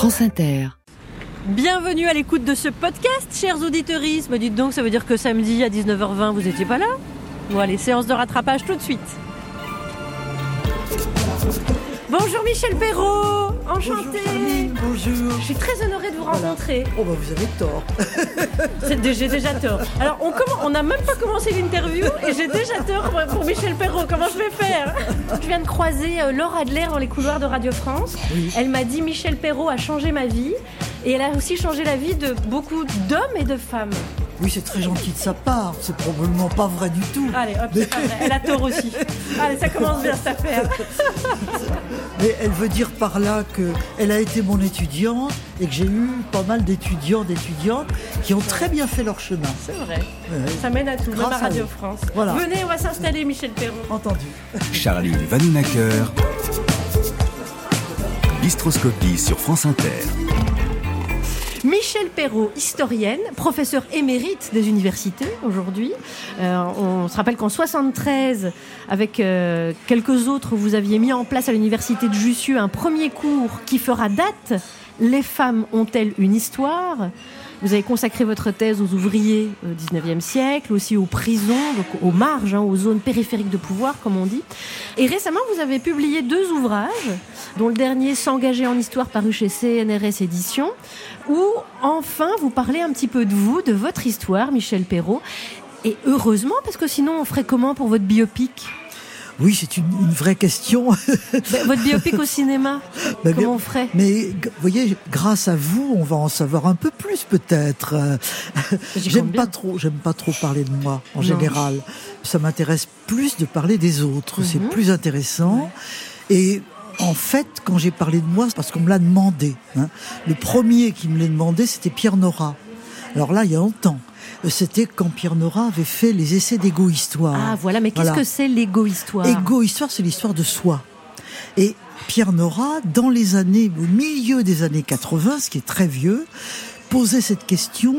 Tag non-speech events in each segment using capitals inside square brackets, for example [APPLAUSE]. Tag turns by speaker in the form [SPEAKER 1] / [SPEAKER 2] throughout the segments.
[SPEAKER 1] France.
[SPEAKER 2] Bienvenue à l'écoute de ce podcast, chers auditeurs. Me dites donc, ça veut dire que samedi à 19h20, vous étiez pas là? Bon allez, séance de rattrapage tout de suite. Bonjour Michel Perrault, enchanté.
[SPEAKER 3] Bonjour.
[SPEAKER 2] Je suis très honorée de vous rencontrer.
[SPEAKER 3] Oh bah vous avez tort. [LAUGHS]
[SPEAKER 2] j'ai déjà tort. Alors on n'a même pas commencé l'interview et j'ai déjà tort pour, Michel Perrault. Comment je vais faire? Je viens de croiser euh, Laure Adler dans les couloirs de Radio France. Elle m'a dit Michel Perrault a changé ma vie et elle a aussi changé la vie de beaucoup d'hommes et de femmes.
[SPEAKER 3] Oui, c'est très gentil de sa part. C'est probablement pas vrai du tout.
[SPEAKER 2] Allez, hop, c'est vrai. Elle a tort aussi. Allez, ça commence bien cette affaire. [LAUGHS]
[SPEAKER 3] Mais elle veut dire par là qu'elle a été mon étudiante et que j'ai eu pas mal d'étudiants, d'étudiantes qui ont très bien fait leur chemin.
[SPEAKER 2] C'est vrai. Ça mène à tout, même à Radio France.
[SPEAKER 3] Voilà.
[SPEAKER 2] Venez, on va s'installer, Michel Perron.
[SPEAKER 3] Entendu.
[SPEAKER 4] Charline Vanhoenacker. Bistroscopie sur France Inter.
[SPEAKER 2] Michel Perrault, historienne, professeur émérite des universités aujourd'hui. Euh, on se rappelle qu'en 73, avec euh, quelques autres, vous aviez mis en place à l'université de Jussieu un premier cours qui fera date. Les femmes ont-elles une histoire? Vous avez consacré votre thèse aux ouvriers au 19e siècle, aussi aux prisons, aux marges, hein, aux zones périphériques de pouvoir, comme on dit. Et récemment, vous avez publié deux ouvrages, dont le dernier S'engager en histoire paru chez CNRS Éditions, où enfin vous parlez un petit peu de vous, de votre histoire, Michel Perrault. Et heureusement, parce que sinon on ferait comment pour votre biopic?
[SPEAKER 3] Oui, c'est une, vraie question. [LAUGHS]
[SPEAKER 2] Votre biopic au cinéma, [LAUGHS] comment on ferait?
[SPEAKER 3] Mais vous voyez, grâce à vous, on va en savoir un peu plus peut-être. J'aime pas trop, j'aime pas trop parler de moi en général. Ça m'intéresse plus de parler des autres. C'est mhm. plus intéressant. Et en fait, quand j'ai parlé de moi, c'est parce qu'on me l'a demandé. Hein. Le premier qui me l'a demandé, c'était Pierre Nora. Alors là, il y a longtemps c'était quand Pierre Nora avait fait les essais d'égo-histoire.
[SPEAKER 2] Ah voilà, mais qu'est-ce que c'est l'égo-histoire
[SPEAKER 3] Égo-histoire, c'est l'histoire de soi. Et Pierre Nora, dans les années, au milieu des années 80, ce qui est très vieux, posait cette question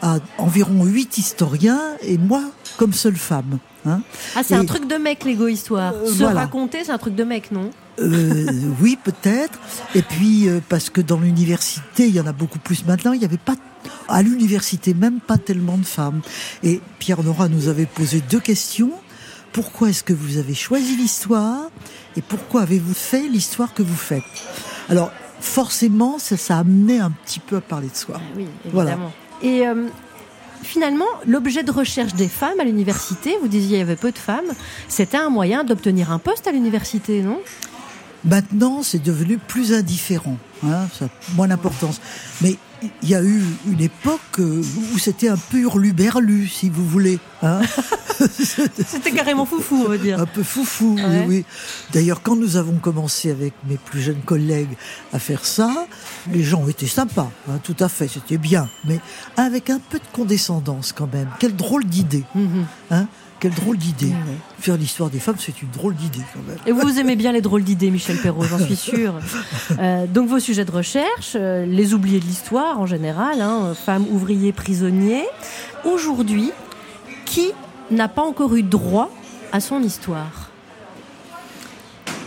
[SPEAKER 3] à environ huit historiens et moi comme seule femme.
[SPEAKER 2] Hein. Ah, c'est un truc de mec l'égo-histoire. Euh, Se raconter, c'est un truc de mec, non?
[SPEAKER 3] Euh, oui, peut-être. Et puis, euh, parce que dans l'université, il y en a beaucoup plus maintenant, il n'y avait pas, à l'université même, pas tellement de femmes. Et Pierre Nora nous avait posé deux questions. Pourquoi est-ce que vous avez choisi l'histoire? Et pourquoi avez-vous fait l'histoire que vous faites? Alors, forcément, ça, ça a amené un petit peu à parler de soi.
[SPEAKER 2] Oui, évidemment. Et euh, finalement, l'objet de recherche des femmes à l'université, vous disiez il y avait peu de femmes, c'était un moyen d'obtenir un poste à l'université, non?
[SPEAKER 3] Maintenant, c'est devenu plus indifférent, hein, ça a moins d'importance. Mais il y a eu une époque euh, où c'était un peu hurluberlu, si vous voulez. Hein [LAUGHS]
[SPEAKER 2] c'était carrément foufou, on va dire.
[SPEAKER 3] Un peu foufou, oui, oui. D'ailleurs, quand nous avons commencé avec mes plus jeunes collègues à faire ça, les gens été sympas, hein, tout à fait, c'était bien, mais avec un peu de condescendance quand même. Quelle drôle d'idée. Mm-hmm. hein quelle drôle d'idée. Faire l'histoire des femmes, c'est une drôle d'idée quand même.
[SPEAKER 2] Et vous aimez bien les drôles d'idées, Michel Perrault, j'en suis sûre. [LAUGHS] Euh, donc vos sujets de recherche, euh, les oubliés de l'histoire en général, hein, femmes, ouvriers, prisonniers. Aujourd'hui, qui n'a pas encore eu droit à son histoire?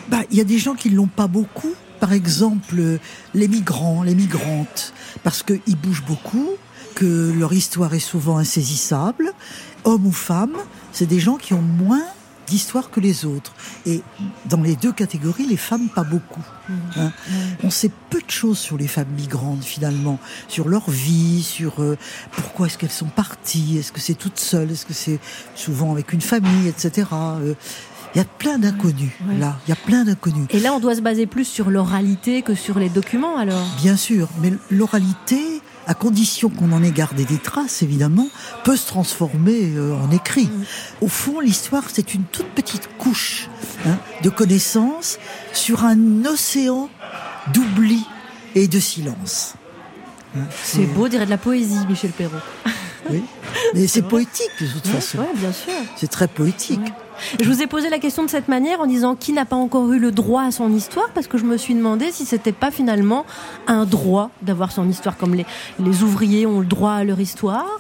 [SPEAKER 3] Bah, Il y a des gens qui ne l'ont pas beaucoup. Par exemple, les migrants, les migrantes, parce qu'ils bougent beaucoup, que leur histoire est souvent insaisissable, hommes ou femmes, c'est des gens qui ont moins d'histoire que les autres. Et dans les deux catégories, les femmes, pas beaucoup. Mmh. Hein. On sait peu de choses sur les femmes migrantes, finalement, sur leur vie, sur euh, pourquoi est-ce qu'elles sont parties, est-ce que c'est toutes seules, est-ce que c'est souvent avec une famille, etc. Euh, il y a plein d'inconnus, là. Il y a plein d'inconnus.
[SPEAKER 2] Et là, on doit se baser plus sur l'oralité que sur les documents, alors?
[SPEAKER 3] Bien sûr, mais l'oralité, à condition qu'on en ait gardé des traces, évidemment, peut se transformer euh, en écrit. Mm. Au fond, l'histoire, c'est une toute petite couche hein, de connaissances sur un océan d'oubli et de silence.
[SPEAKER 2] Hein, c'est beau, dirait de la poésie, Michel Perrault.
[SPEAKER 3] Oui, [LAUGHS] mais c'est poétique de toute façon.
[SPEAKER 2] Oui, bien sûr.
[SPEAKER 3] C'est très poétique.
[SPEAKER 2] Je vous ai posé la question de cette manière en disant qui n'a pas encore eu le droit à son histoire parce que je me suis demandé si c'était pas finalement un droit d'avoir son histoire comme les, les ouvriers ont le droit à leur histoire,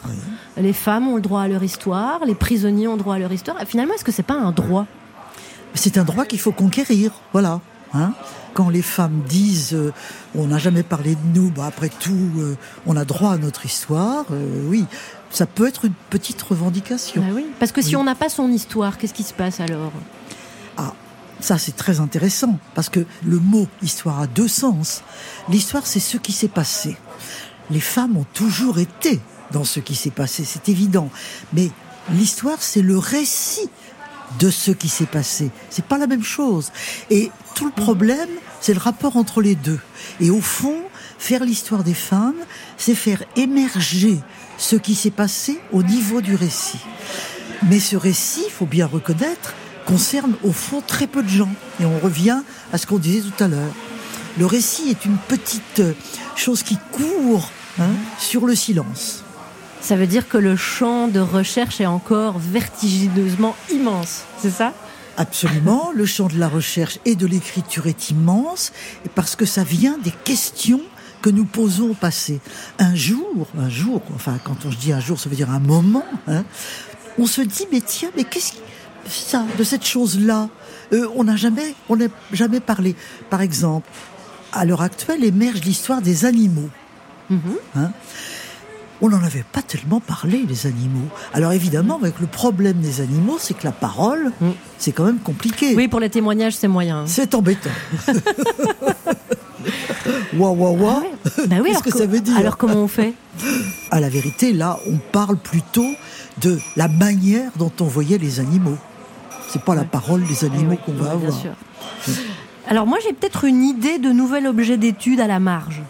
[SPEAKER 2] les femmes ont le droit à leur histoire, les prisonniers ont le droit à leur histoire. finalement, est-ce que c'est pas un droit?
[SPEAKER 3] C'est un droit qu'il faut conquérir, voilà. Hein quand les femmes disent euh, on n'a jamais parlé de nous, bah après tout, euh, on a droit à notre histoire, euh, oui, ça peut être une petite revendication.
[SPEAKER 2] Bah oui, parce que si
[SPEAKER 3] Oui.
[SPEAKER 2] on n'a pas son histoire, qu'est-ce qui se passe alors?
[SPEAKER 3] Ah, ça c'est très intéressant, parce que le mot histoire a deux sens. L'histoire, c'est ce qui s'est passé. Les femmes ont toujours été dans ce qui s'est passé, c'est évident. Mais l'histoire, c'est le récit de ce qui s'est passé. C'est pas la même chose. Et tout le problème, c'est le rapport entre les deux. Et au fond, faire l'histoire des femmes, c'est faire émerger ce qui s'est passé au niveau du récit. Mais ce récit, il faut bien reconnaître, concerne au fond très peu de gens. Et on revient à ce qu'on disait tout à l'heure. Le récit est une petite euh, chose qui court hein, sur le silence.
[SPEAKER 2] Ça veut dire que le champ de recherche est encore vertigineusement immense, c'est ça?
[SPEAKER 3] Absolument, [LAUGHS] le champ de la recherche et de l'écriture est immense, parce que ça vient des questions que nous posons au passé. Un jour, un jour, enfin quand on se dit un jour, ça veut dire un moment, hein, on se dit mais tiens, mais qu'est-ce qui ça de cette chose-là euh, On n'a jamais, on n'a jamais parlé. Par exemple, à l'heure actuelle émerge l'histoire des animaux. Hein on n'en avait pas tellement parlé, les animaux. Alors évidemment, avec le problème des animaux, c'est que la parole,
[SPEAKER 2] Mm.
[SPEAKER 3] c'est quand même compliqué.
[SPEAKER 2] Oui, pour les témoignages, c'est moyen.
[SPEAKER 3] C'est embêtant. [LAUGHS] Ouah.
[SPEAKER 2] Bah oui,
[SPEAKER 3] Qu'est-ce
[SPEAKER 2] alors
[SPEAKER 3] que ça veut dire
[SPEAKER 2] Alors comment on fait [LAUGHS]
[SPEAKER 3] À la vérité, là, on parle plutôt de la manière dont on voyait les animaux. C'est pas la parole des
[SPEAKER 2] Eh
[SPEAKER 3] animaux qu'on va
[SPEAKER 2] bien
[SPEAKER 3] avoir.
[SPEAKER 2] sûr. Alors moi, j'ai peut-être une idée de nouvel objet d'étude à la marge.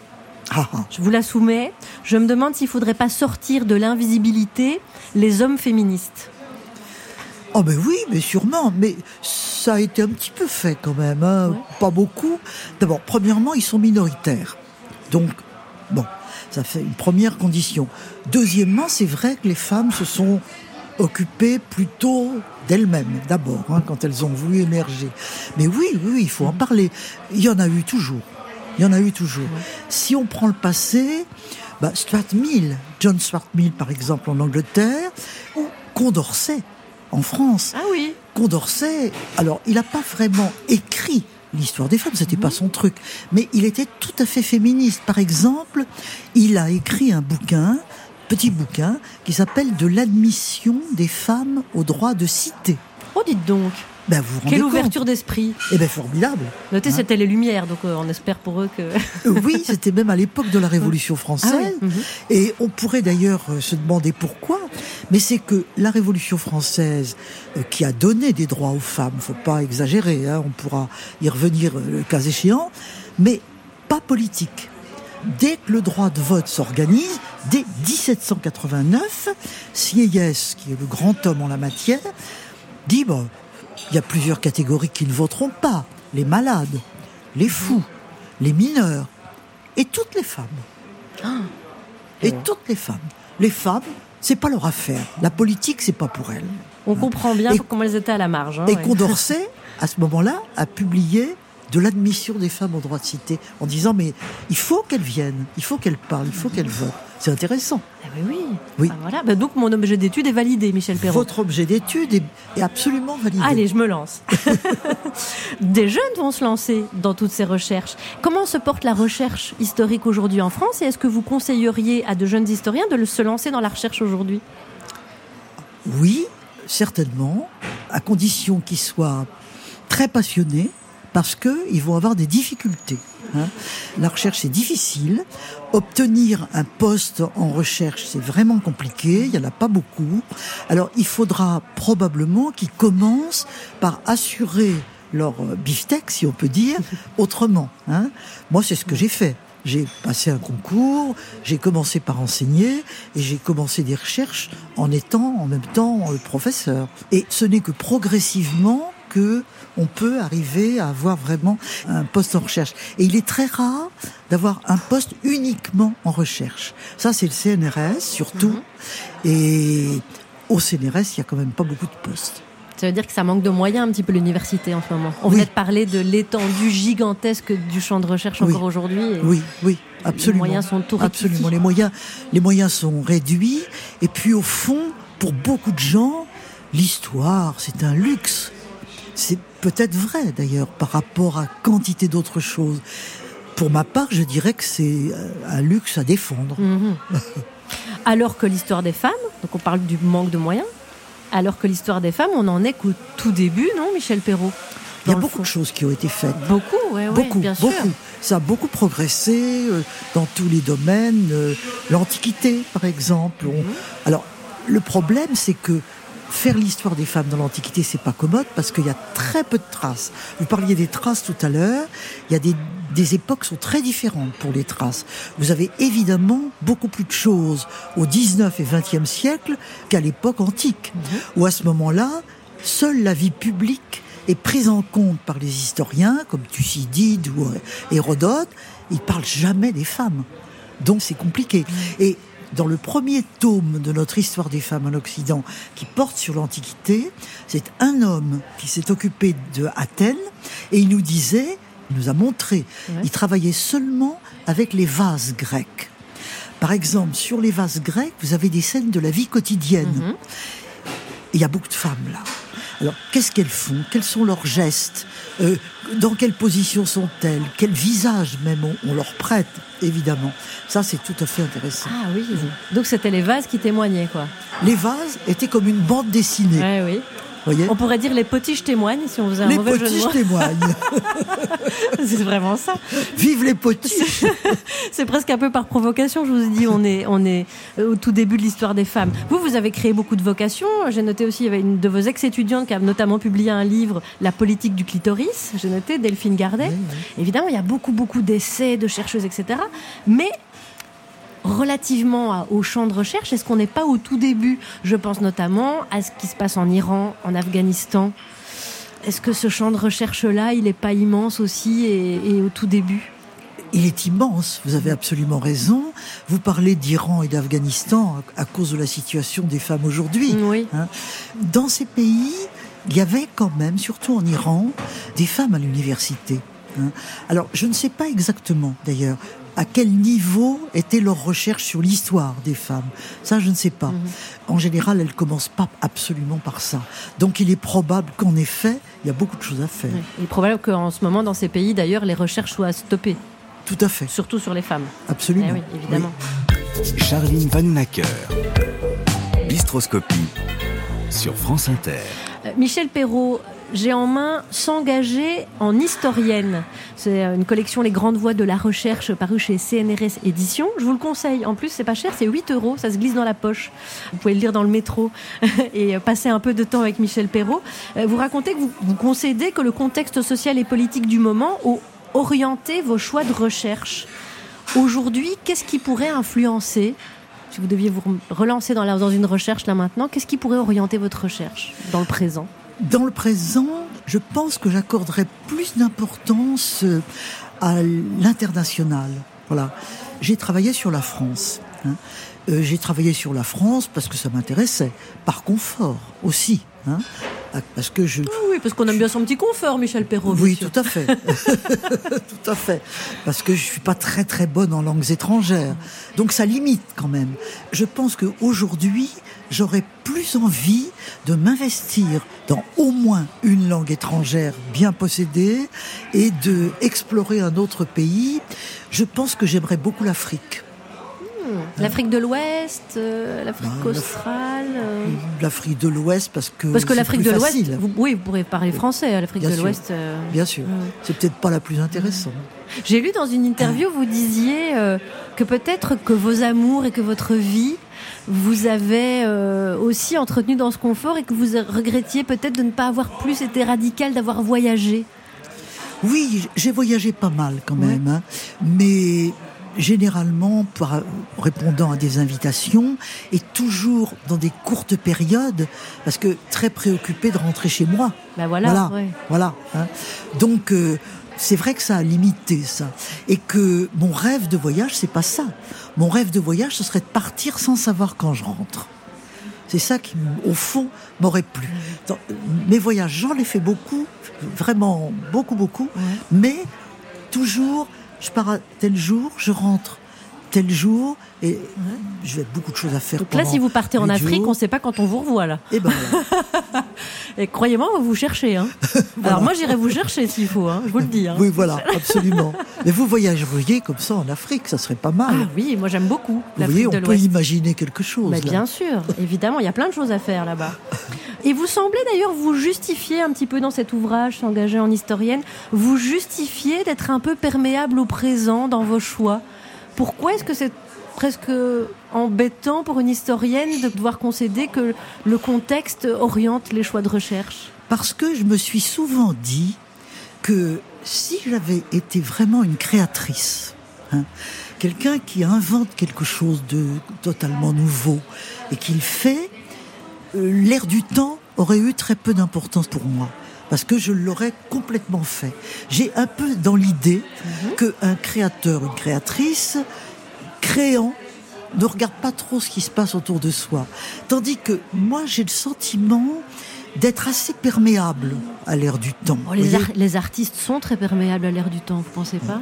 [SPEAKER 3] Ah, ah.
[SPEAKER 2] Je vous la soumets. Je me demande s'il faudrait pas sortir de l'invisibilité les hommes féministes.
[SPEAKER 3] Oh ben oui, mais sûrement. Mais ça a été un petit peu fait quand même, hein.
[SPEAKER 2] Ouais.
[SPEAKER 3] pas beaucoup. D'abord, premièrement, ils sont minoritaires. Donc, bon, ça fait une première condition. Deuxièmement, c'est vrai que les femmes se sont occupées plutôt d'elles-mêmes, d'abord, hein, quand elles ont voulu émerger. Mais oui, oui, oui, il faut en parler. Il y en a eu toujours. Il y en a eu toujours. Si on prend le passé, bah, Stuart Mill, John Stuart Mill par exemple en Angleterre, ou Condorcet en France.
[SPEAKER 2] Ah oui.
[SPEAKER 3] Condorcet, alors il n'a pas vraiment écrit l'histoire des femmes, c'était pas son truc, mais il était tout à fait féministe. Par exemple, il a écrit un bouquin, petit bouquin, qui s'appelle De l'admission des femmes au droit de cité.
[SPEAKER 2] Oh, dites donc.
[SPEAKER 3] Ben, vous vous rendez
[SPEAKER 2] Quelle ouverture d'esprit.
[SPEAKER 3] Eh ben formidable.
[SPEAKER 2] Notez,
[SPEAKER 3] Hein
[SPEAKER 2] c'était les Lumières, donc euh, on espère pour eux que.
[SPEAKER 3] Euh, Oui, c'était même à l'époque de la Révolution française. [LAUGHS]
[SPEAKER 2] Ah oui, mhm.
[SPEAKER 3] Et on pourrait d'ailleurs euh, se demander pourquoi. Mais c'est que la Révolution française, euh, qui a donné des droits aux femmes, faut pas exagérer, hein, on pourra y revenir euh, le cas échéant, mais pas politique. Dès que le droit de vote s'organise, dès 1789, Sieyès, qui est le grand homme en la matière, dit bon, il y a plusieurs catégories qui ne voteront pas les malades, les fous, les mineurs et toutes les femmes. Et toutes les femmes. Les femmes, c'est pas leur affaire. La politique, c'est pas pour elles.
[SPEAKER 2] On comprend bien
[SPEAKER 3] Et-
[SPEAKER 2] comment elles étaient à la marge. hein,
[SPEAKER 3] Et
[SPEAKER 2] ouais.
[SPEAKER 3] Condorcet, à ce moment-là, a publié de l'admission des femmes au droit de cité en disant mais il faut qu'elles viennent, il faut qu'elles parlent, il faut qu'elles votent. C'est intéressant.
[SPEAKER 2] Ah oui, oui.
[SPEAKER 3] Oui.
[SPEAKER 2] Ah, voilà. Bah, donc mon objet d'étude est validé, Michel Perrault.
[SPEAKER 3] Votre objet d'étude est, est absolument validé.
[SPEAKER 2] Allez, je me lance. [LAUGHS] Des jeunes vont se lancer dans toutes ces recherches. Comment se porte la recherche historique aujourd'hui en France et est-ce que vous conseilleriez à de jeunes historiens de se lancer dans la recherche aujourd'hui?
[SPEAKER 3] Oui, certainement, à condition qu'ils soient très passionnés, parce qu'ils vont avoir des difficultés. hein. La recherche, c'est difficile. Obtenir un poste en recherche, c'est vraiment compliqué. Il n'y en a pas beaucoup. Alors, il faudra probablement qu'ils commencent par assurer leur euh, beefsteak, si on peut dire, [LAUGHS] autrement. hein. Moi, c'est ce que j'ai fait. J'ai passé un concours, j'ai commencé par enseigner et j'ai commencé des recherches en étant en même temps euh, professeur. Et ce n'est que progressivement que on peut arriver à avoir vraiment un poste en recherche. Et il est très rare d'avoir un poste uniquement en recherche. Ça, c'est le CNRS surtout. Et au CNRS, il y a quand même pas beaucoup de postes.
[SPEAKER 2] Ça veut dire que ça manque de moyens un petit peu l'université en ce moment. On
[SPEAKER 3] Oui.
[SPEAKER 2] venait de parler de l'étendue gigantesque du champ de recherche
[SPEAKER 3] Oui.
[SPEAKER 2] encore aujourd'hui.
[SPEAKER 3] Oui, oui, absolument.
[SPEAKER 2] moyens sont tout
[SPEAKER 3] Absolument. Les moyens, les moyens sont réduits. Et puis au fond, pour beaucoup de gens, l'histoire, c'est un luxe. C'est peut-être vrai d'ailleurs par rapport à quantité d'autres choses. Pour ma part, je dirais que c'est euh, un luxe à défendre.
[SPEAKER 2] Mhm. [LAUGHS] Alors que l'histoire des femmes, donc on parle du manque de moyens, alors que l'histoire des femmes, on en est qu'au tout début, non, Michel Perrault?
[SPEAKER 3] Il y a beaucoup
[SPEAKER 2] fond.
[SPEAKER 3] de choses qui ont été faites.
[SPEAKER 2] Beaucoup, oui,
[SPEAKER 3] beaucoup,
[SPEAKER 2] bien sûr.
[SPEAKER 3] beaucoup. Ça a beaucoup progressé euh, dans tous les domaines. euh, L'Antiquité, par exemple.
[SPEAKER 2] Mhm.
[SPEAKER 3] Alors, le problème, c'est que faire l'histoire des femmes dans l'Antiquité, c'est pas commode parce qu'il y a très peu de traces. Vous parliez des traces tout à l'heure. Il y a des, des époques qui sont très différentes pour les traces. Vous avez évidemment beaucoup plus de choses au 19 et 20e siècle qu'à l'époque antique, où à ce moment-là, seule la vie publique est prise en compte par les historiens, comme Thucydide ou euh, Hérodote. Ils parlent jamais des femmes. Donc c'est compliqué. Et dans le premier tome de notre histoire des femmes en Occident, qui porte sur l'Antiquité, c'est un homme qui s'est occupé de Athènes et il nous disait, il nous a montré,
[SPEAKER 2] Ouais.
[SPEAKER 3] il travaillait seulement avec les vases grecs. Par exemple, sur les vases grecs, vous avez des scènes de la vie quotidienne.
[SPEAKER 2] Mhm.
[SPEAKER 3] Il y a beaucoup de femmes là. Alors, qu'est-ce qu'elles font? Quels sont leurs gestes? Euh, Dans quelle position sont-elles? Quel visage même on, on leur prête, évidemment. Ça, c'est tout à fait intéressant.
[SPEAKER 2] Ah oui. Donc c'était les vases qui témoignaient, quoi.
[SPEAKER 3] Les vases étaient comme une bande dessinée,
[SPEAKER 2] Ouais, oui.
[SPEAKER 3] Voyez
[SPEAKER 2] On pourrait dire les potiches témoignent si on faisait un
[SPEAKER 3] Les
[SPEAKER 2] mauvais jeu de
[SPEAKER 3] potiches
[SPEAKER 2] mots.
[SPEAKER 3] témoignent. [LAUGHS]
[SPEAKER 2] C'est vraiment ça.
[SPEAKER 3] Vive les potiches [LAUGHS]
[SPEAKER 2] C'est presque un peu par provocation, je vous ai dit, on est, on est au tout début de l'histoire des femmes. Vous, vous avez créé beaucoup de vocations. J'ai noté aussi, il y avait une de vos ex-étudiantes qui a notamment publié un livre, La politique du clitoris. J'ai noté, Delphine Gardet. Évidemment, il y a beaucoup, beaucoup d'essais, de chercheuses, etc. Mais relativement au champ de recherche, est-ce qu'on n'est pas au tout début Je pense notamment à ce qui se passe en Iran, en Afghanistan. Est-ce que ce champ de recherche-là, il n'est pas immense aussi et, et au tout début
[SPEAKER 3] Il est immense, vous avez absolument raison. Vous parlez d'Iran et d'Afghanistan à à cause de la situation des femmes aujourd'hui.
[SPEAKER 2] Oui.
[SPEAKER 3] Hein. Dans ces pays, il y avait quand même, surtout en Iran, des femmes à l'université. hein. Alors, je ne sais pas exactement, d'ailleurs, à quel niveau était leur recherche sur l'histoire des femmes. Ça, je ne sais pas. En général, elles commencent pas absolument par ça. Donc, il est probable qu'en effet, il y a beaucoup de choses à faire.
[SPEAKER 2] Oui. Il est probable qu'en ce moment, dans ces pays, d'ailleurs, les recherches soient stoppées,
[SPEAKER 3] Tout à fait,
[SPEAKER 2] surtout sur les femmes.
[SPEAKER 3] absolument.
[SPEAKER 2] Eh oui, évidemment.
[SPEAKER 4] Charline Vanhoenacker. Bistroscopie sur France Inter.
[SPEAKER 2] Euh, Michel Perrault, j'ai en main S'engager en historienne. C'est euh, une collection Les grandes voies de la recherche parue chez CNRS Éditions. Je vous le conseille. En plus, c'est pas cher, c'est 8 euros. Ça se glisse dans la poche. Vous pouvez le lire dans le métro [LAUGHS] et euh, passer un peu de temps avec Michel Perrault. Euh, Vous racontez que vous, vous concédez que le contexte social et politique du moment a orienté vos choix de recherche. Aujourd'hui, qu'est-ce qui pourrait influencer si vous deviez vous relancer dans, la- dans une recherche là maintenant, qu'est-ce qui pourrait orienter votre recherche dans le présent?
[SPEAKER 3] Dans le présent, je pense que j'accorderais plus d'importance euh, à l'international. Voilà. J'ai travaillé sur la France. hein. Euh, J'ai travaillé sur la France parce que ça m'intéressait, par confort aussi. hein. Ah, Parce que je,
[SPEAKER 2] Oui, parce qu'on aime bien son petit confort, Michel Perrault.
[SPEAKER 3] oui, tout à fait. [LAUGHS] tout à fait. Parce que je suis pas très très bonne en langues étrangères. Donc ça limite quand même. Je pense qu'aujourd'hui, j'aurais plus envie de m'investir dans au moins une langue étrangère bien possédée et de explorer un autre pays. Je pense que j'aimerais beaucoup l'Afrique.
[SPEAKER 2] L'Afrique de l'Ouest, euh, l'Afrique
[SPEAKER 3] Non, l'Af-
[SPEAKER 2] australe. euh,
[SPEAKER 3] L'Afrique de l'Ouest parce que
[SPEAKER 2] Parce que l'Afrique de l'Ouest, oui, vous pourrez parler français à l'Afrique de l'Ouest. euh.
[SPEAKER 3] Bien sûr.
[SPEAKER 2] Ouais.
[SPEAKER 3] C'est peut-être pas la plus intéressante.
[SPEAKER 2] J'ai lu dans une interview, vous disiez que peut-être que vos amours et que votre vie vous avez aussi entretenu dans ce confort et que vous regrettiez peut-être de ne pas avoir plus été radical, d'avoir voyagé.
[SPEAKER 3] Oui, j'ai voyagé pas mal quand même, hein. mais généralement, par, répondant à des invitations, et toujours dans des courtes périodes, parce que très préoccupé de rentrer chez moi.
[SPEAKER 2] Ben voilà.
[SPEAKER 3] Voilà,
[SPEAKER 2] ouais.
[SPEAKER 3] voilà. hein. Donc, euh, c'est vrai que ça a limité ça, et que mon rêve de voyage, c'est pas ça. Mon rêve de voyage, ce serait de partir sans savoir quand je rentre. C'est ça qui, au fond, m'aurait plu. Dans- mes voyages, j'en ai fait beaucoup, vraiment beaucoup, beaucoup, mais toujours, je pars à tel jour, je rentre tel jour, et je vais beaucoup de choses à faire.
[SPEAKER 2] Donc là, si vous partez en Afrique, on ne sait pas quand on vous revoit là.
[SPEAKER 3] Et ben voilà. [LAUGHS]
[SPEAKER 2] Et croyez-moi, on va vous chercher. Hein. [LAUGHS] Alors moi, j'irai vous chercher s'il faut, hein, je vous le dis. hein.
[SPEAKER 3] Oui, voilà, absolument. Mais vous voyageriez comme ça en Afrique, ça serait pas mal.
[SPEAKER 2] Ah oui, moi j'aime beaucoup
[SPEAKER 3] vous voyez, on
[SPEAKER 2] de
[SPEAKER 3] peut imaginer quelque chose.
[SPEAKER 2] Mais
[SPEAKER 3] là.
[SPEAKER 2] bien sûr, évidemment, il y a plein de choses à faire là-bas. Et vous semblez d'ailleurs vous justifier un petit peu dans cet ouvrage, s'engager en historienne, vous justifier d'être un peu perméable au présent dans vos choix. Pourquoi est-ce que c'est presque embêtant pour une historienne de devoir concéder que le contexte oriente les choix de recherche?
[SPEAKER 3] Parce que je me suis souvent dit que si j'avais été vraiment une créatrice, hein, quelqu'un qui invente quelque chose de totalement nouveau et qui le fait, euh, l'air du temps aurait eu très peu d'importance pour moi. Parce que je l'aurais complètement fait. J'ai un peu dans l'idée qu'un créateur, une créatrice, créant, ne regarde pas trop ce qui se passe autour de soi. Tandis que moi, j'ai le sentiment d'être assez perméable à l'air du temps.
[SPEAKER 2] Bon, les, ar- artistes sont très perméables à l'air du temps, vous pensez pas?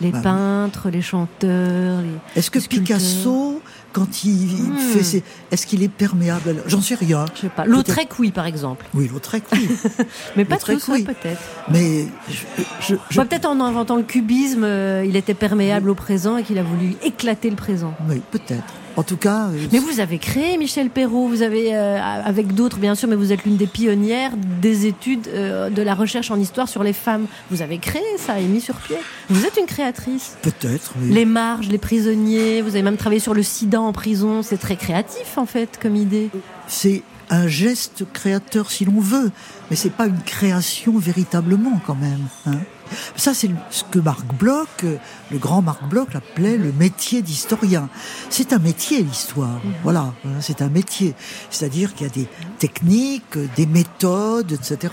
[SPEAKER 2] Les
[SPEAKER 3] Bah
[SPEAKER 2] peintres, les chanteurs, les...
[SPEAKER 3] Est-ce que
[SPEAKER 2] sculpteurs.
[SPEAKER 3] Picasso, quand il,
[SPEAKER 2] Hmm.
[SPEAKER 3] fait ses... Est-ce qu'il est perméable J'en sais rien.
[SPEAKER 2] Je sais pas. Lautrec, oui, par exemple.
[SPEAKER 3] Oui, Lautrec, oui. [LAUGHS]
[SPEAKER 2] Mais pas tous,
[SPEAKER 3] oui.
[SPEAKER 2] peut-être.
[SPEAKER 3] Mais je, je- je-
[SPEAKER 2] Bah, peut-être en inventant le cubisme, euh, il était perméable au présent et qu'il a voulu éclater le présent.
[SPEAKER 3] Oui, peut-être. En tout cas, euh,
[SPEAKER 2] Mais vous avez créé Michel Perrault, vous avez, euh, avec d'autres bien sûr, mais vous êtes l'une des pionnières des études euh, de la recherche en histoire sur les femmes. Vous avez créé ça et mis sur pied. Vous êtes une créatrice.
[SPEAKER 3] peut-être. oui.
[SPEAKER 2] Les marges, les prisonniers, vous avez même travaillé sur le sida en prison. C'est très créatif en fait comme idée.
[SPEAKER 3] C'est un geste créateur si l'on veut, mais c'est pas une création véritablement quand même. hein. Ça, c'est ce que Marc Bloch, euh, le grand Marc Bloch, appelait le métier d'historien. C'est un métier, l'histoire. Voilà, hein, c'est un métier. C'est-à-dire qu'il y a des techniques, euh, des méthodes, etc.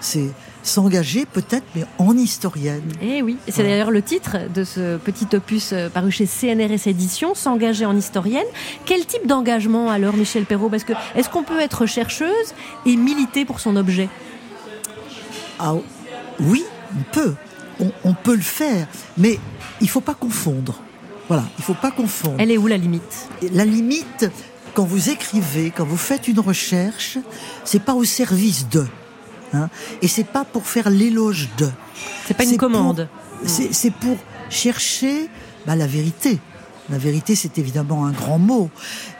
[SPEAKER 3] C'est s'engager peut-être, mais en historienne.
[SPEAKER 2] Eh oui, c'est d'ailleurs le titre de ce petit opus euh, paru chez CNRS Éditions, S'engager en historienne. Quel type d'engagement alors, Michel Perrault? Parce que est-ce qu'on peut être chercheuse et militer pour son objet?
[SPEAKER 3] Ah, oui, on peut. On, on peut le faire, mais il faut pas confondre. Voilà, il faut pas confondre.
[SPEAKER 2] Elle est où la limite?
[SPEAKER 3] La limite, quand vous écrivez, quand vous faites une recherche, c'est pas au service de. Hein, et c'est pas pour faire l'éloge de.
[SPEAKER 2] C'est pas une commande.
[SPEAKER 3] C'est c'est pour chercher bah, la vérité. La vérité, c'est évidemment un grand mot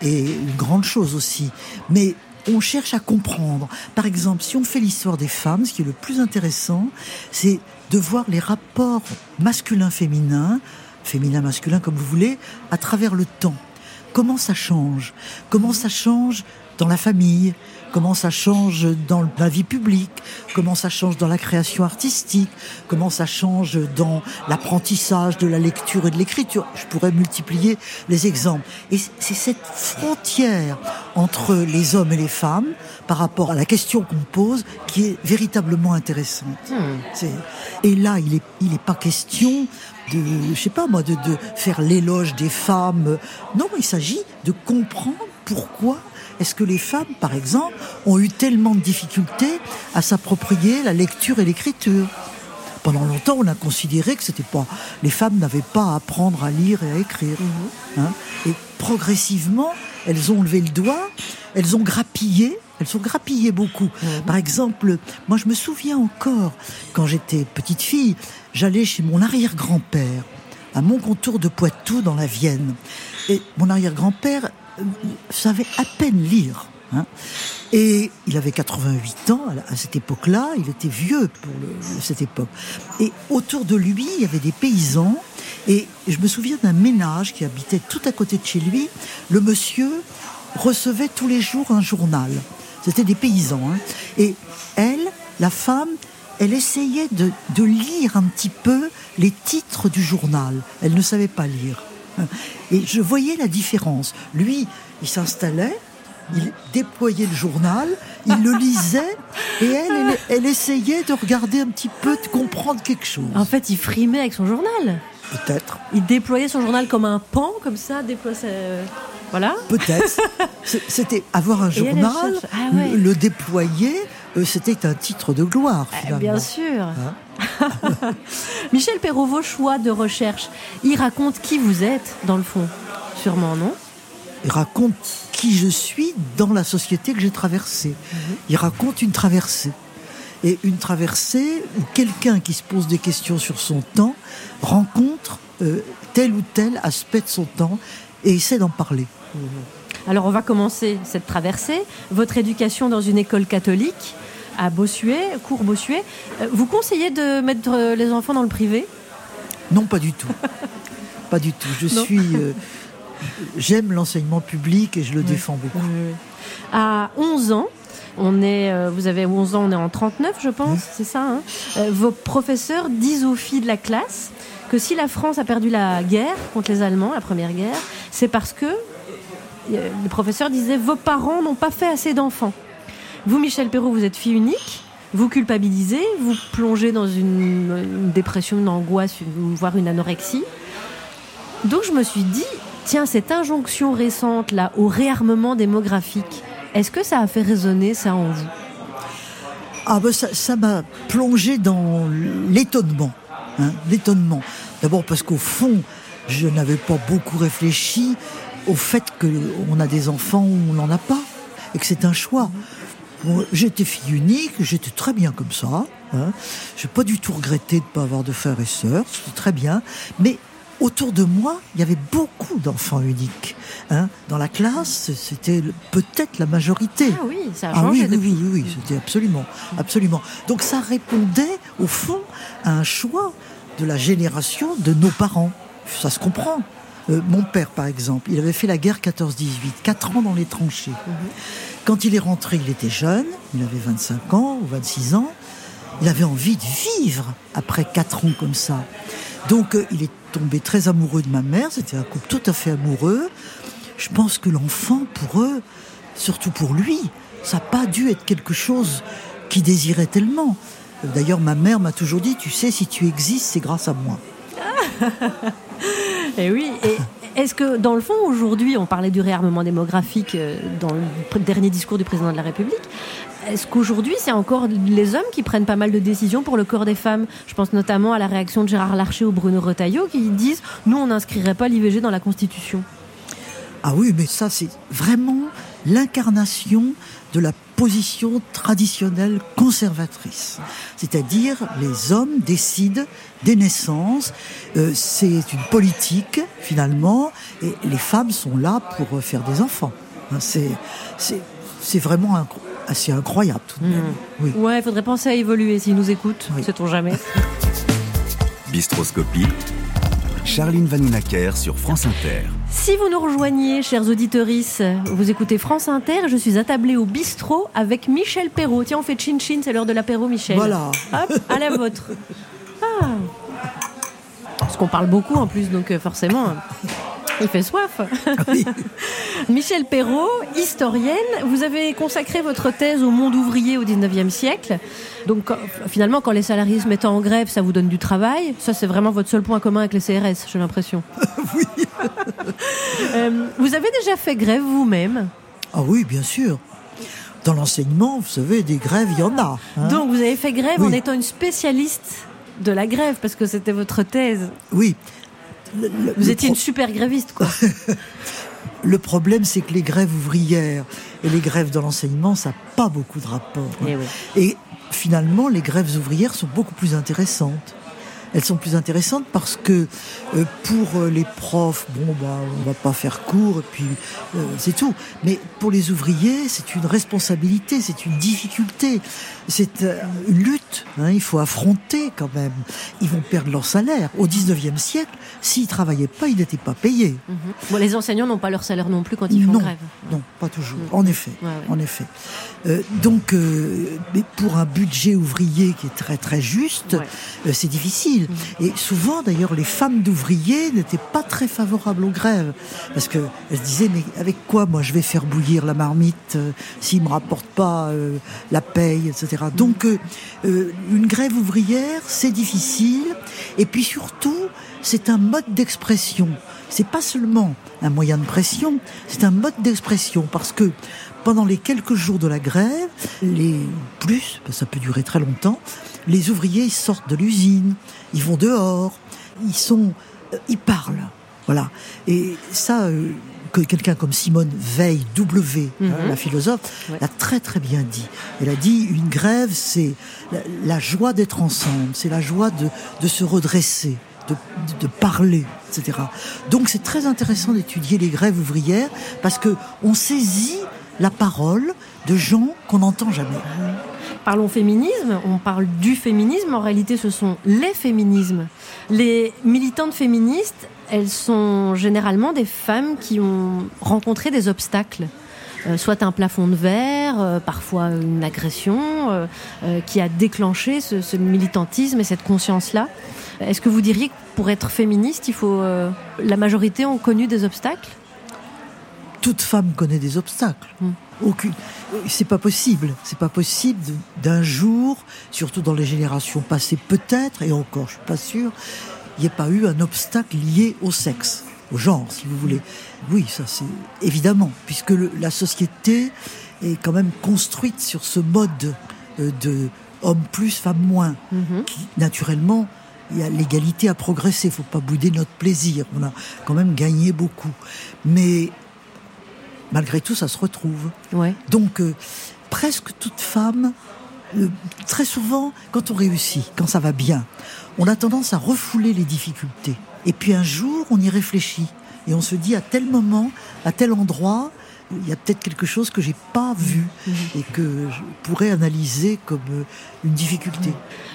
[SPEAKER 3] et une grande chose aussi. Mais on cherche à comprendre. Par exemple, si on fait l'histoire des femmes, ce qui est le plus intéressant, c'est de voir les rapports masculin-féminin, féminin-masculin comme vous voulez, à travers le temps. Comment ça change? Comment ça change dans la famille? Comment ça change dans la vie publique? Comment ça change dans la création artistique? Comment ça change dans l'apprentissage de la lecture et de l'écriture? Je pourrais multiplier les exemples. Et c'est cette frontière entre les hommes et les femmes par rapport à la question qu'on pose qui est véritablement intéressante. C'est- Et là, il est, il est pas question de, je sais pas moi, de, de faire l'éloge des femmes. Non, il s'agit de comprendre pourquoi est-ce que les femmes, par exemple, ont eu tellement de difficultés à s'approprier la lecture et l'écriture? Pendant longtemps, on a considéré que c'était pas, les femmes n'avaient pas à apprendre à lire et à écrire. hein. Et progressivement, elles ont levé le doigt, elles ont grappillé, elles ont grappillé beaucoup. Par exemple, moi je me souviens encore, quand j'étais petite fille, j'allais chez mon arrière-grand-père, à Montcontour de Poitou, dans la Vienne. Et mon arrière-grand-père savait à peine lire. hein. Et il avait 88 ans à cette époque-là, il était vieux pour cette époque. Et autour de lui, il y avait des paysans. Et je me souviens d'un ménage qui habitait tout à côté de chez lui. Le monsieur recevait tous les jours un journal. C'était des paysans. hein. Et elle, la femme, elle essayait de lire un petit peu les titres du journal. Elle ne savait pas lire. [LAUGHS] Et je voyais la différence. Lui, il s'installait, il déployait le journal, il le lisait, et elle, elle, elle essayait de regarder un petit peu, de comprendre quelque chose.
[SPEAKER 2] En fait, il frimait avec son journal.
[SPEAKER 3] Peut-être,
[SPEAKER 2] Il déployait son journal comme un pan, comme ça, déploie sa... Voilà.
[SPEAKER 3] peut-être. [LAUGHS] C'était avoir un journal,
[SPEAKER 2] ah ouais.
[SPEAKER 3] le, le déployer, euh, c'était un titre de gloire,
[SPEAKER 2] Eh,
[SPEAKER 3] finalement.
[SPEAKER 2] bien sûr.
[SPEAKER 3] Hein [LAUGHS]
[SPEAKER 2] Michel Perrault, vos choix de recherche, ils racontent qui vous êtes, dans le fond Sûrement, non?
[SPEAKER 3] Il raconte qui je suis dans la société que j'ai traversée. Il raconte une traversée. Et une traversée où quelqu'un qui se pose des questions sur son temps rencontre euh, tel ou tel aspect de son temps et essaie d'en parler.
[SPEAKER 2] Alors on va commencer cette traversée. Votre éducation dans une école catholique à Bossuet, cours Bossuet. Euh, Vous conseillez de mettre euh, les enfants dans le privé?
[SPEAKER 3] Non, pas du tout. [LAUGHS] pas du tout. Je
[SPEAKER 2] Non.
[SPEAKER 3] suis. euh, J'aime l'enseignement public et je le défends beaucoup.
[SPEAKER 2] À 11 ans, on est, euh, vous avez 11 ans, on est en 39, je pense, c'est ça. hein Euh, vos professeurs disent aux filles de la classe que si la France a perdu la guerre contre les Allemands, la première guerre, c'est parce que les professeurs disaient vos parents n'ont pas fait assez d'enfants. Vous, Michel Perrault, vous êtes fille unique. Vous culpabilisez, vous plongez dans une, dépression, une angoisse, voire une anorexie. Donc je me suis dit, tiens, cette injonction récente là au réarmement démographique, est-ce que ça a fait résonner ça en vous?
[SPEAKER 3] Ah ben ça ça m'a plongé dans l'étonnement. hein, l'étonnement. D'abord parce qu'au fond, je n'avais pas beaucoup réfléchi au fait qu'on a des enfants ou on n'en a pas, et que c'est un choix. Bon, j'étais fille unique, j'étais très bien comme ça. Hein. Je n'ai pas du tout regretté de ne pas avoir de frères et sœurs, c'était très bien. Mais autour de moi, il y avait beaucoup d'enfants uniques. Hein. Dans la classe, c'était peut-être la majorité.
[SPEAKER 2] Ah oui, ça a
[SPEAKER 3] Ah
[SPEAKER 2] changé
[SPEAKER 3] oui, oui,
[SPEAKER 2] depuis.
[SPEAKER 3] oui, oui, oui, c'était absolument, absolument. Donc ça répondait, au fond, à un choix de la génération de nos parents. Ça se comprend. Euh, mon père, par exemple, il avait fait la guerre 14-18, 4 ans dans les tranchées. Quand il est rentré, il était jeune, il avait 25 ans ou 26 ans. Il avait envie de vivre après 4 ans comme ça. Donc euh, il est tombé très amoureux de ma mère, c'était un couple tout à fait amoureux. Je pense que l'enfant, pour eux, surtout pour lui, ça n'a pas dû être quelque chose qu'il désirait tellement. D'ailleurs, ma mère m'a toujours dit, tu sais, si tu existes, c'est grâce à moi.
[SPEAKER 2] Et [LAUGHS] Eh oui. Et est-ce que dans le fond aujourd'hui, on parlait du réarmement démographique euh, dans le dernier discours du président de la République. Est-ce qu'aujourd'hui, c'est encore les hommes qui prennent pas mal de décisions pour le corps des femmes? Je pense notamment à la réaction de Gérard Larcher ou Bruno Retailleau qui disent nous, on n'inscrirait pas l'IVG dans la Constitution.
[SPEAKER 3] Ah oui, mais ça, c'est vraiment l'incarnation de la position traditionnelle conservatrice. C'est-à-dire, les hommes décident des naissances, euh, c'est une politique, finalement, et les femmes sont là pour faire des enfants. Hein, C'est, c'est, c'est vraiment incro- assez incroyable, tout de même. Oui.
[SPEAKER 2] Ouais, il faudrait penser à évoluer s'ils nous écoutent,
[SPEAKER 3] Oui.
[SPEAKER 2] sait-on jamais.
[SPEAKER 4] Bistroscopie. Charline Vanhoenacker sur France Inter.
[SPEAKER 2] Si vous nous rejoignez, chers auditorices, vous écoutez France Inter, je suis attablée au bistrot avec Michel Perrault. Tiens, on fait chin-chin, c'est l'heure de l'apéro, Michel.
[SPEAKER 3] Voilà.
[SPEAKER 2] Hop, à la vôtre. [LAUGHS] Ah. Parce qu'on parle beaucoup en plus, donc euh, forcément, il fait soif.
[SPEAKER 3] Oui. [LAUGHS]
[SPEAKER 2] Michel Perrault, historienne, vous avez consacré votre thèse au monde ouvrier au 19e siècle. Donc finalement, quand les salariés se mettent en grève, ça vous donne du travail. Ça, c'est vraiment votre seul point commun avec les CRS, j'ai l'impression. [LAUGHS]
[SPEAKER 3] Oui. [LAUGHS]
[SPEAKER 2] Euh, vous avez déjà fait grève vous-même?
[SPEAKER 3] Ah oui, bien sûr. Dans l'enseignement, vous savez, des grèves, il y en a. hein.
[SPEAKER 2] Donc vous avez fait grève
[SPEAKER 3] Oui.
[SPEAKER 2] en étant une spécialiste de la grève, parce que c'était votre thèse.
[SPEAKER 3] Oui. Le- le-
[SPEAKER 2] Vous étiez
[SPEAKER 3] pro-
[SPEAKER 2] une super gréviste, quoi. [LAUGHS]
[SPEAKER 3] Le problème, c'est que les grèves ouvrières et les grèves dans l'enseignement, ça n'a pas beaucoup de rapport.
[SPEAKER 2] Eh oui.
[SPEAKER 3] Et finalement, les grèves ouvrières sont beaucoup plus intéressantes. Elles sont plus intéressantes parce que euh, pour euh, les profs, bon, bah, on va pas faire court, et puis euh, c'est tout. Mais pour les ouvriers, c'est une responsabilité, c'est une difficulté, c'est euh, une lutte. hein, il faut affronter quand même. Ils vont perdre leur salaire. Au 19e siècle, s'ils travaillaient pas, ils n'étaient pas payés.
[SPEAKER 2] Mhm. Bon, les enseignants n'ont pas leur salaire non plus quand ils font
[SPEAKER 3] non,
[SPEAKER 2] grève.
[SPEAKER 3] non, pas toujours. En effet,
[SPEAKER 2] Ouais, ouais.
[SPEAKER 3] en effet. Euh, donc, euh, mais pour un budget ouvrier qui est très très juste,
[SPEAKER 2] Ouais.
[SPEAKER 3] euh, c'est difficile. Et souvent, d'ailleurs, les femmes d'ouvriers n'étaient pas très favorables aux grèves, parce que elles se disaient mais avec quoi moi je vais faire bouillir la marmite euh, s'ils me rapportent pas euh, la paye, etc. Donc, euh, euh, une grève ouvrière, c'est difficile. Et puis surtout, c'est un mode d'expression. c'est pas seulement un moyen de pression, c'est un mode d'expression parce que pendant les quelques jours de la grève, les plus, ça peut durer très longtemps, les ouvriers sortent de l'usine, ils vont dehors, ils sont, euh, ils parlent, voilà. Et ça, euh, que quelqu'un comme Simone Veil W, hein,
[SPEAKER 2] Mhm.
[SPEAKER 3] la philosophe,
[SPEAKER 2] Ouais.
[SPEAKER 3] l'a très très bien dit. Elle a dit une grève, c'est la, la joie d'être ensemble, c'est la joie de, de se redresser, de, de parler, etc. Donc c'est très intéressant d'étudier les grèves ouvrières parce que on saisit la parole de gens qu'on n'entend jamais.
[SPEAKER 2] Parlons féminisme, on parle du féminisme, en réalité ce sont les féminismes. Les militantes féministes, elles sont généralement des femmes qui ont rencontré des obstacles. Euh, soit un plafond de verre, euh, parfois une agression, euh, qui a déclenché ce, ce militantisme et cette conscience-là. Est-ce que vous diriez que pour être féministe, il faut la majorité ont connu des obstacles?
[SPEAKER 3] Toute femme connaît des obstacles.
[SPEAKER 2] Mm.
[SPEAKER 3] Aucune. C'est pas possible. C'est pas possible d'un jour, surtout dans les générations passées, peut-être, et encore, je suis pas sûre, il n'y ait pas eu un obstacle lié au sexe, au genre, si vous voulez. Oui, ça c'est évidemment, puisque le- la société est quand même construite sur ce mode euh, de homme plus, femme moins,
[SPEAKER 2] Mhm.
[SPEAKER 3] qui naturellement il y a l'égalité à progresser, il faut pas bouder notre plaisir. On a quand même gagné beaucoup. Mais malgré tout, ça se retrouve.
[SPEAKER 2] Ouais.
[SPEAKER 3] Donc, euh, presque toute femme, euh, très souvent, quand on réussit, quand ça va bien, on a tendance à refouler les difficultés. Et puis un jour, on y réfléchit. Et on se dit, à tel moment, à tel endroit, il y a peut-être quelque chose que j'ai pas vu et que je pourrais analyser comme euh, une difficulté.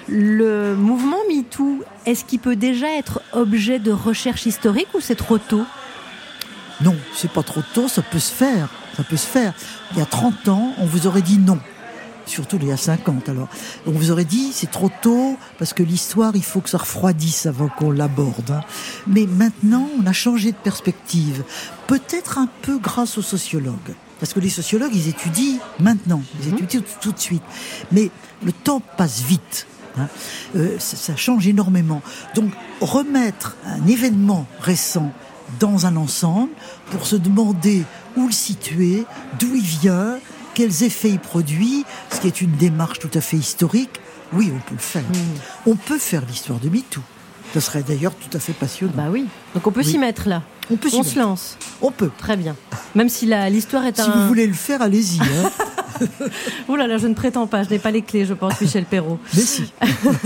[SPEAKER 2] Le mouvement MeToo, est-ce qu'il peut déjà être objet de recherche historique ou c'est trop tôt?
[SPEAKER 3] Non, c'est pas trop tôt, ça peut se faire. Ça peut se faire. Il y a 30 ans, on vous aurait dit non. Surtout il y a 50 alors. On vous aurait dit c'est trop tôt parce que l'histoire, il faut que ça refroidisse avant qu'on l'aborde. hein. Mais maintenant, on a changé de perspective. Peut-être un peu grâce aux sociologues. Parce que les sociologues, ils étudient maintenant, ils étudient tout, tout de suite. Mais le temps passe vite. hein. Euh, ça, ça change énormément. Donc, remettre un événement récent dans un ensemble pour se demander où le situer, d'où il vient, quels effets il produit, ce qui est une démarche tout à fait historique. Oui, on peut le faire. On peut faire l'histoire de MeToo. Ce serait d'ailleurs tout à fait passionnant.
[SPEAKER 2] Bah oui. Donc on peut
[SPEAKER 3] Oui.
[SPEAKER 2] s'y mettre là.
[SPEAKER 3] on peut s'y
[SPEAKER 2] On se lance.
[SPEAKER 3] On peut.
[SPEAKER 2] Très bien. Même si l'histoire est
[SPEAKER 3] Si
[SPEAKER 2] un.
[SPEAKER 3] vous voulez le faire, allez-y. Hein. [LAUGHS] [LAUGHS]
[SPEAKER 2] Ouh là là, je ne prétends pas. Je n'ai pas les clés, je pense, Michel Perrault. [LAUGHS]
[SPEAKER 3] Mais si.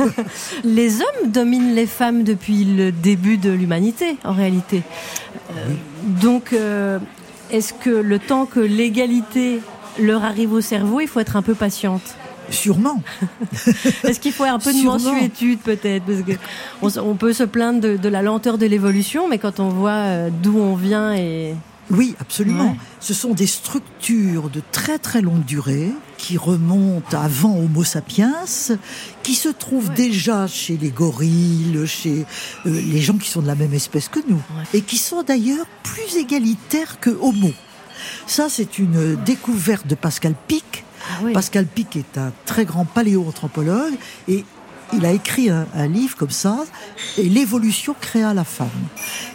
[SPEAKER 3] [LAUGHS]
[SPEAKER 2] Les hommes dominent les femmes depuis le début de l'humanité, en réalité. Euh, Donc, euh, est-ce que le temps que l'égalité leur arrive au cerveau, il faut être un peu patiente?
[SPEAKER 3] Sûrement.
[SPEAKER 2] Est-ce qu'il faut un peu de
[SPEAKER 3] Sûrement.
[SPEAKER 2] mensuétude peut-être? Parce que on, s- on peut se plaindre de, de la lenteur de l'évolution, mais quand on voit euh, d'où on vient et
[SPEAKER 3] Oui, absolument.
[SPEAKER 2] Ouais.
[SPEAKER 3] Ce sont des structures de très très longue durée qui remontent avant Homo sapiens, qui se trouvent déjà chez les gorilles, chez euh, les gens qui sont de la même espèce que nous, et qui sont d'ailleurs plus égalitaires que Homo. Ça, c'est une découverte de Pascal Pic.
[SPEAKER 2] Ah oui.
[SPEAKER 3] Pascal Pic est un très grand paléoanthropologue et il a écrit un, un livre comme ça, et l'évolution créa la femme.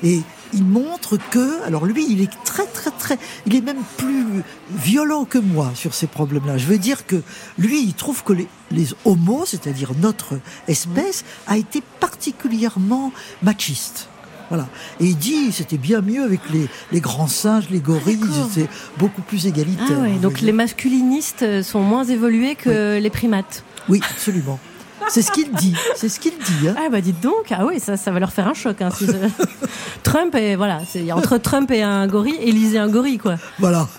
[SPEAKER 3] Et il montre que, alors lui, il est très très très, il est même plus violent que moi sur ces problèmes-là. Je veux dire que lui, il trouve que les, les homos, c'est-à-dire notre espèce, a été particulièrement machiste. Voilà. Et il dit, c'était bien mieux avec les, les grands singes, les gorilles,
[SPEAKER 2] d'accord.
[SPEAKER 3] c'était beaucoup plus égalitaire.
[SPEAKER 2] Ah ouais, donc les masculinistes sont moins évolués que les primates.
[SPEAKER 3] Oui, absolument. C'est ce qu'il dit. C'est ce qu'il dit. hein.
[SPEAKER 2] Ah bah dites donc, ah oui, ça, ça va leur faire un choc. Hein, si ça- [LAUGHS] Trump et voilà, c'est entre Trump et un gorille, Élysée un gorille quoi.
[SPEAKER 3] Voilà. [LAUGHS]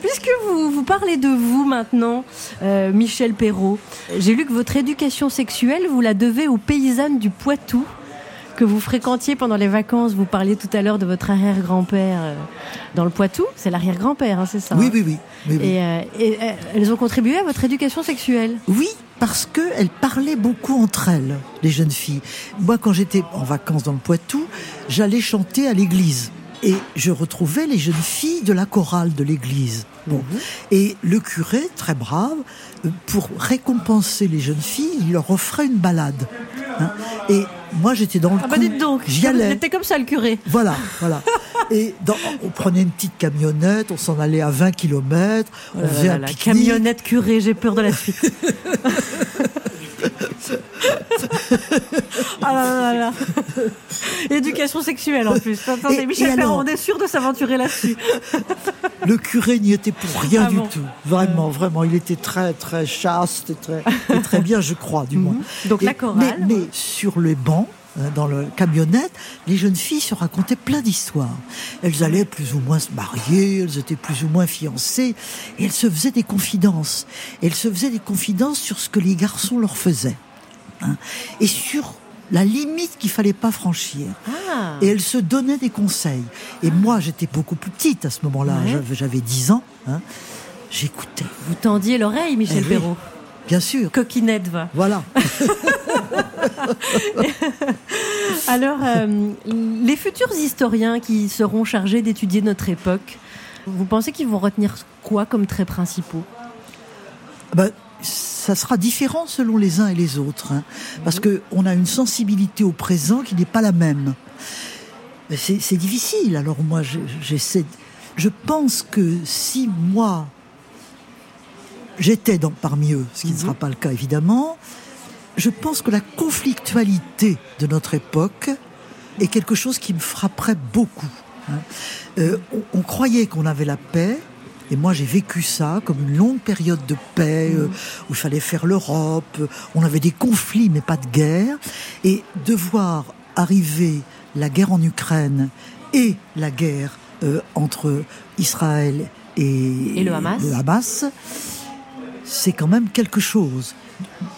[SPEAKER 2] Puisque vous, vous parlez de vous maintenant, euh, Michel Perrault, j'ai lu que votre éducation sexuelle, vous la devez aux paysannes du Poitou que vous fréquentiez pendant les vacances. Vous parliez tout à l'heure de votre arrière-grand-père euh, dans le Poitou. C'est l'arrière-grand-père, hein, c'est ça
[SPEAKER 3] Oui,
[SPEAKER 2] hein
[SPEAKER 3] oui, oui. oui, oui.
[SPEAKER 2] Et, euh, et, euh, elles ont contribué à votre éducation sexuelle.
[SPEAKER 3] Oui, parce que elles parlaient beaucoup entre elles, les jeunes filles. Moi, quand j'étais en vacances dans le Poitou, j'allais chanter à l'église. Et je retrouvais les jeunes filles de la chorale de l'église. Bon. Et le curé, très brave, pour récompenser les jeunes filles, il leur offrait une balade. Hein. Et moi, j'étais dans le
[SPEAKER 2] Ah bah
[SPEAKER 3] coup.
[SPEAKER 2] dites donc,
[SPEAKER 3] J'y allais.
[SPEAKER 2] J'étais comme ça le curé.
[SPEAKER 3] Voilà, voilà. Et dans- on prenait une petite camionnette, on s'en allait à 20 km, on faisait un pique-nique.
[SPEAKER 2] camionnette curé, j'ai peur de la suite. [LAUGHS] ah là là là. Éducation sexuelle en plus. Attendez,
[SPEAKER 3] Et-
[SPEAKER 2] Michel
[SPEAKER 3] et alors
[SPEAKER 2] on est sûr de s'aventurer là-dessus. [LAUGHS]
[SPEAKER 3] Le curé n'y était pour rien
[SPEAKER 2] Ah
[SPEAKER 3] du
[SPEAKER 2] bon
[SPEAKER 3] tout. Vraiment, vraiment. Il était très, très chaste et très, et très bien, je crois, du [LAUGHS] moins.
[SPEAKER 2] Mhm. Donc
[SPEAKER 3] Et-
[SPEAKER 2] la chorale.
[SPEAKER 3] Mais, mais sur les bancs, hein, dans le camionnette, les jeunes filles se racontaient plein d'histoires. Elles allaient plus ou moins se marier, elles étaient plus ou moins fiancées, et elles se faisaient des confidences. Elles se faisaient des confidences sur ce que les garçons leur faisaient. Hein, et sur la limite qu'il fallait pas franchir.
[SPEAKER 2] Ah.
[SPEAKER 3] Et elle se donnait des conseils. Et moi, j'étais beaucoup plus petite à ce moment-là.
[SPEAKER 2] Ouais.
[SPEAKER 3] J'avais- J'avais 10 ans. hein. J'écoutais,
[SPEAKER 2] Vous tendiez l'oreille, Michel
[SPEAKER 3] Eh oui.
[SPEAKER 2] Perrault.
[SPEAKER 3] bien sûr.
[SPEAKER 2] Coquinette va.
[SPEAKER 3] Voilà. [LAUGHS]
[SPEAKER 2] Alors, euh, les futurs historiens qui seront chargés d'étudier notre époque, vous pensez qu'ils vont retenir quoi comme traits principaux?
[SPEAKER 3] Ben, ça sera différent selon les uns et les autres. hein. parce que on a une sensibilité au présent qui n'est pas la même. C'est difficile. Alors moi, je- j'essaie. Je pense que si moi j'étais parmi eux, ce qui ne sera pas le cas évidemment, je pense que la conflictualité de notre époque est quelque chose qui me frapperait beaucoup. hein. Euh, on, on croyait qu'on avait la paix, et moi j'ai vécu ça comme une longue période de paix euh, où il fallait faire l'Europe, euh, on avait des conflits mais pas de guerre, et de voir arriver la guerre en Ukraine et la guerre euh, entre Israël et,
[SPEAKER 2] Et le Hamas.
[SPEAKER 3] Hamas, c'est quand même quelque chose.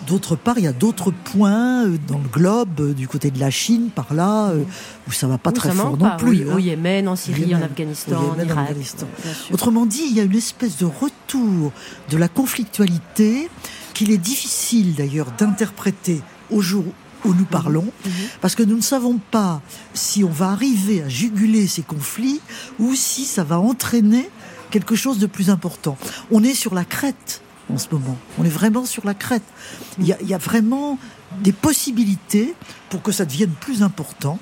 [SPEAKER 3] D'autre part, il y a d'autres points euh, dans le globe, euh, du côté de la Chine, par là, euh, où ça va pas
[SPEAKER 2] Oui,
[SPEAKER 3] très fort non plus.
[SPEAKER 2] Oui,
[SPEAKER 3] hein.
[SPEAKER 2] Au Yémen, en Syrie,
[SPEAKER 3] Yémen,
[SPEAKER 2] en Afghanistan, en Irak.
[SPEAKER 3] Afghanistan. Autrement dit, il y a une espèce de retour de la conflictualité qu'il est difficile d'ailleurs d'interpréter au jour où nous parlons,
[SPEAKER 2] Mhm.
[SPEAKER 3] parce que nous ne savons pas si on va arriver à juguler ces conflits ou si ça va entraîner quelque chose de plus important. On est sur la crête en ce moment. On est vraiment sur la crête. Il y a, il y a vraiment des possibilités pour que ça devienne plus important.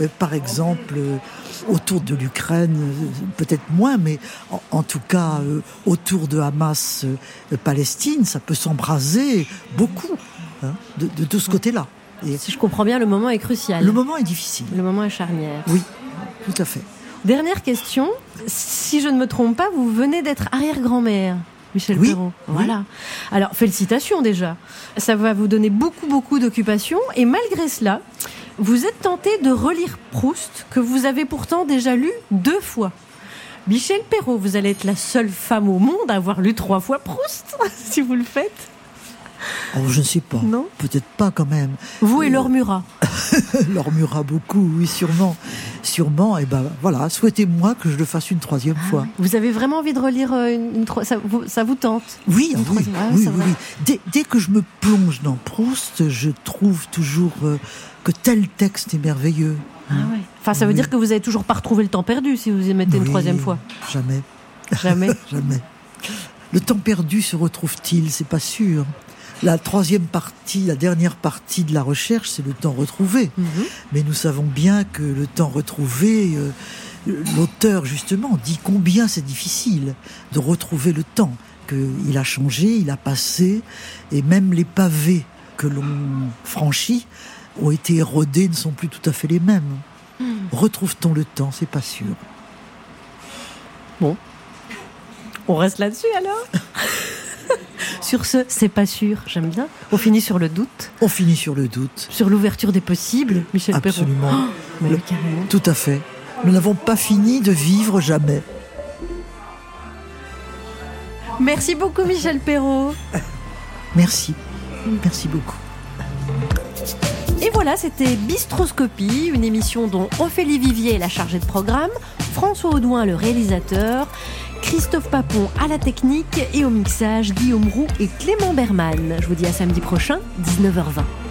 [SPEAKER 3] Euh, par exemple, euh, autour de l'Ukraine, euh, peut-être moins, mais en, en tout cas autour de Hamas, euh, Palestine, ça peut s'embraser beaucoup hein, de, de, de ce côté-là. Et
[SPEAKER 2] Si je comprends bien, le moment est crucial.
[SPEAKER 3] le moment est difficile.
[SPEAKER 2] Le moment est charnière.
[SPEAKER 3] Oui, tout à fait.
[SPEAKER 2] Dernière question. Si je ne me trompe pas, vous venez d'être arrière-grand-mère. Michel
[SPEAKER 3] Oui,
[SPEAKER 2] Perrault.
[SPEAKER 3] oui.
[SPEAKER 2] Voilà. Alors, félicitations déjà. Ça va vous donner beaucoup, beaucoup d'occupations. Et malgré cela, vous êtes tenté de relire Proust, que vous avez pourtant déjà lu deux fois. Michel Perrault, vous allez être la seule femme au monde à avoir lu trois fois Proust, [LAUGHS] si vous le faites.
[SPEAKER 3] Oh, je ne sais pas.
[SPEAKER 2] Non
[SPEAKER 3] Peut-être pas quand même.
[SPEAKER 2] Vous et Laure Murat.
[SPEAKER 3] Leur mura beaucoup, oui, sûrement. Sûrement, et ben voilà, souhaitez-moi que je le fasse une troisième fois.
[SPEAKER 2] Vous avez vraiment envie de relire euh, une, une ça, vous, ça vous tente
[SPEAKER 3] Oui,
[SPEAKER 2] Une
[SPEAKER 3] oui,
[SPEAKER 2] ah,
[SPEAKER 3] oui,
[SPEAKER 2] c'est
[SPEAKER 3] oui. Dès, dès que je me plonge dans Proust, je trouve toujours euh, que tel texte est merveilleux.
[SPEAKER 2] Enfin, ça veut dire que vous avez toujours pas retrouvé le temps perdu si vous y mettez une troisième fois.
[SPEAKER 3] Jamais,
[SPEAKER 2] Jamais. [LAUGHS]
[SPEAKER 3] jamais. Le temps perdu se retrouve-t-il? C'est pas sûr. La troisième partie, la dernière partie de la recherche, c'est le temps retrouvé.
[SPEAKER 2] Mhm.
[SPEAKER 3] Mais nous savons bien que le temps retrouvé, euh, l'auteur justement dit combien c'est difficile de retrouver le temps, qu'il a changé, il a passé, et même les pavés que l'on franchit ont été érodés, ne sont plus tout à fait les mêmes. Retrouve-t-on le temps? C'est pas sûr.
[SPEAKER 2] On reste là-dessus alors? [LAUGHS] Sur ce, c'est pas sûr, j'aime bien. On finit sur le doute,
[SPEAKER 3] On finit sur le doute.
[SPEAKER 2] sur l'ouverture des possibles, Michel Perrault.
[SPEAKER 3] Absolument.
[SPEAKER 2] Mais
[SPEAKER 3] Le-
[SPEAKER 2] carrément.
[SPEAKER 3] Tout à fait. Nous n'avons pas fini de vivre jamais.
[SPEAKER 2] Merci beaucoup, Michel Perrault. [LAUGHS]
[SPEAKER 3] Merci. Merci beaucoup.
[SPEAKER 2] Et voilà, c'était Bistroscopie, une émission dont Ophélie Vivier est la chargée de programme, François Audouin le réalisateur, Christophe Papon à la technique et au mixage, Guillaume Roux et Clément Berman. Je vous dis à samedi prochain, 19h20.